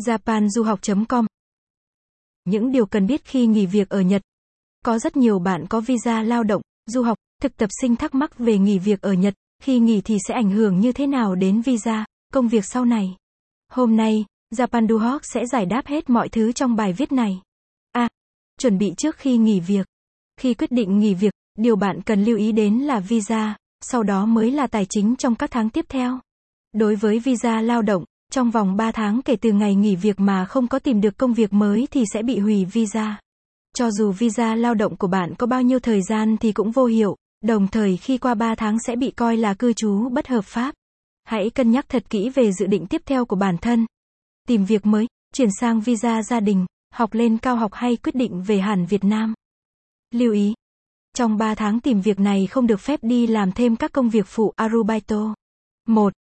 japanduhoc.com Những điều cần biết khi nghỉ việc ở Nhật. Có rất nhiều bạn có visa lao động, du học, thực tập sinh thắc mắc về nghỉ việc ở Nhật, khi nghỉ thì sẽ ảnh hưởng như thế nào đến visa, công việc sau này. Hôm nay, Japanduhoc sẽ giải đáp hết mọi thứ trong bài viết này. A. Chuẩn bị trước khi nghỉ việc. Khi quyết định nghỉ việc, điều bạn cần lưu ý đến là visa, sau đó mới là tài chính trong các tháng tiếp theo. Đối với visa lao động, trong vòng 3 tháng kể từ ngày nghỉ việc mà không có tìm được công việc mới thì sẽ bị hủy visa. Cho dù visa lao động của bạn có bao nhiêu thời gian thì cũng vô hiệu, đồng thời khi qua 3 tháng sẽ bị coi là cư trú bất hợp pháp. Hãy cân nhắc thật kỹ về dự định tiếp theo của bản thân. Tìm việc mới, chuyển sang visa gia đình, học lên cao học hay quyết định về hẳn Việt Nam. Lưu ý. Trong 3 tháng tìm việc này không được phép đi làm thêm các công việc phụ Arubaito. 1.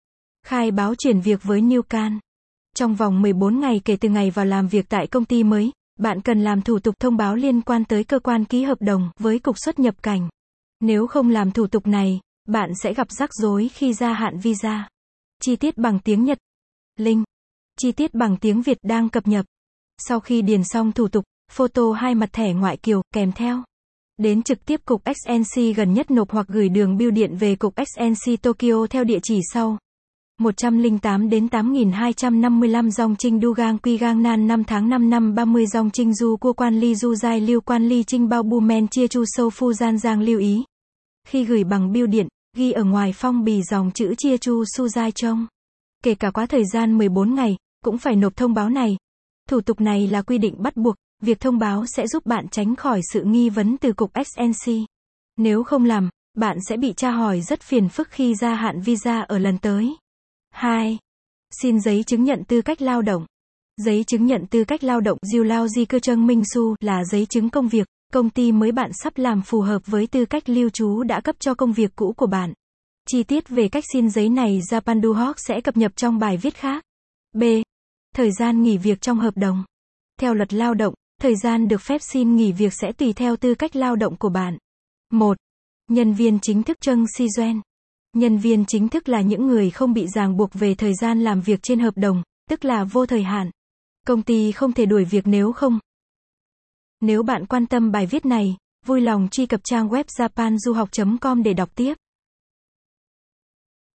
Khai báo chuyển việc với New Can. Trong vòng 14 ngày kể từ ngày vào làm việc tại công ty mới, bạn cần làm thủ tục thông báo liên quan tới cơ quan ký hợp đồng với cục xuất nhập cảnh. Nếu không làm thủ tục này, bạn sẽ gặp rắc rối khi gia hạn visa. Chi tiết bằng tiếng Nhật. Link. Chi tiết bằng tiếng Việt đang cập nhật. Sau khi điền xong thủ tục, photo hai mặt thẻ ngoại kiều kèm theo. Đến trực tiếp cục XNC gần nhất nộp hoặc gửi đường bưu điện về cục XNC Tokyo theo địa chỉ sau. 108 đến 8255 dòng trinh đu gang quy gang nan 5 tháng 5 năm 30 dòng trinh du cua quan ly du giai lưu quan ly trinh bao bu men chia chu sâu phu gian giang lưu ý. Khi gửi bằng bưu điện, ghi ở ngoài phong bì dòng chữ chia chu su giai trông. Kể cả quá thời gian 14 ngày, cũng phải nộp thông báo này. Thủ tục này là quy định bắt buộc, việc thông báo sẽ giúp bạn tránh khỏi sự nghi vấn từ cục SNC. Nếu không làm, bạn sẽ bị tra hỏi rất phiền phức khi gia hạn visa ở lần tới. 2. Xin giấy chứng nhận tư cách lao động. Giấy chứng nhận tư cách lao động Diêu Lao Di Cơ Trân Minh Su là giấy chứng công việc, công ty mới bạn sắp làm phù hợp với tư cách lưu trú đã cấp cho công việc cũ của bạn. Chi tiết về cách xin giấy này Japan Duhawk sẽ cập nhật trong bài viết khác. B. Thời gian nghỉ việc trong hợp đồng. Theo luật lao động, thời gian được phép xin nghỉ việc sẽ tùy theo tư cách lao động của bạn. 1. Nhân viên chính thức Trân Si Duen. Nhân viên chính thức là những người không bị ràng buộc về thời gian làm việc trên hợp đồng, tức là vô thời hạn. Công ty không thể đuổi việc nếu không. Nếu bạn quan tâm bài viết này, vui lòng truy cập trang web japanduhoc.com để đọc tiếp.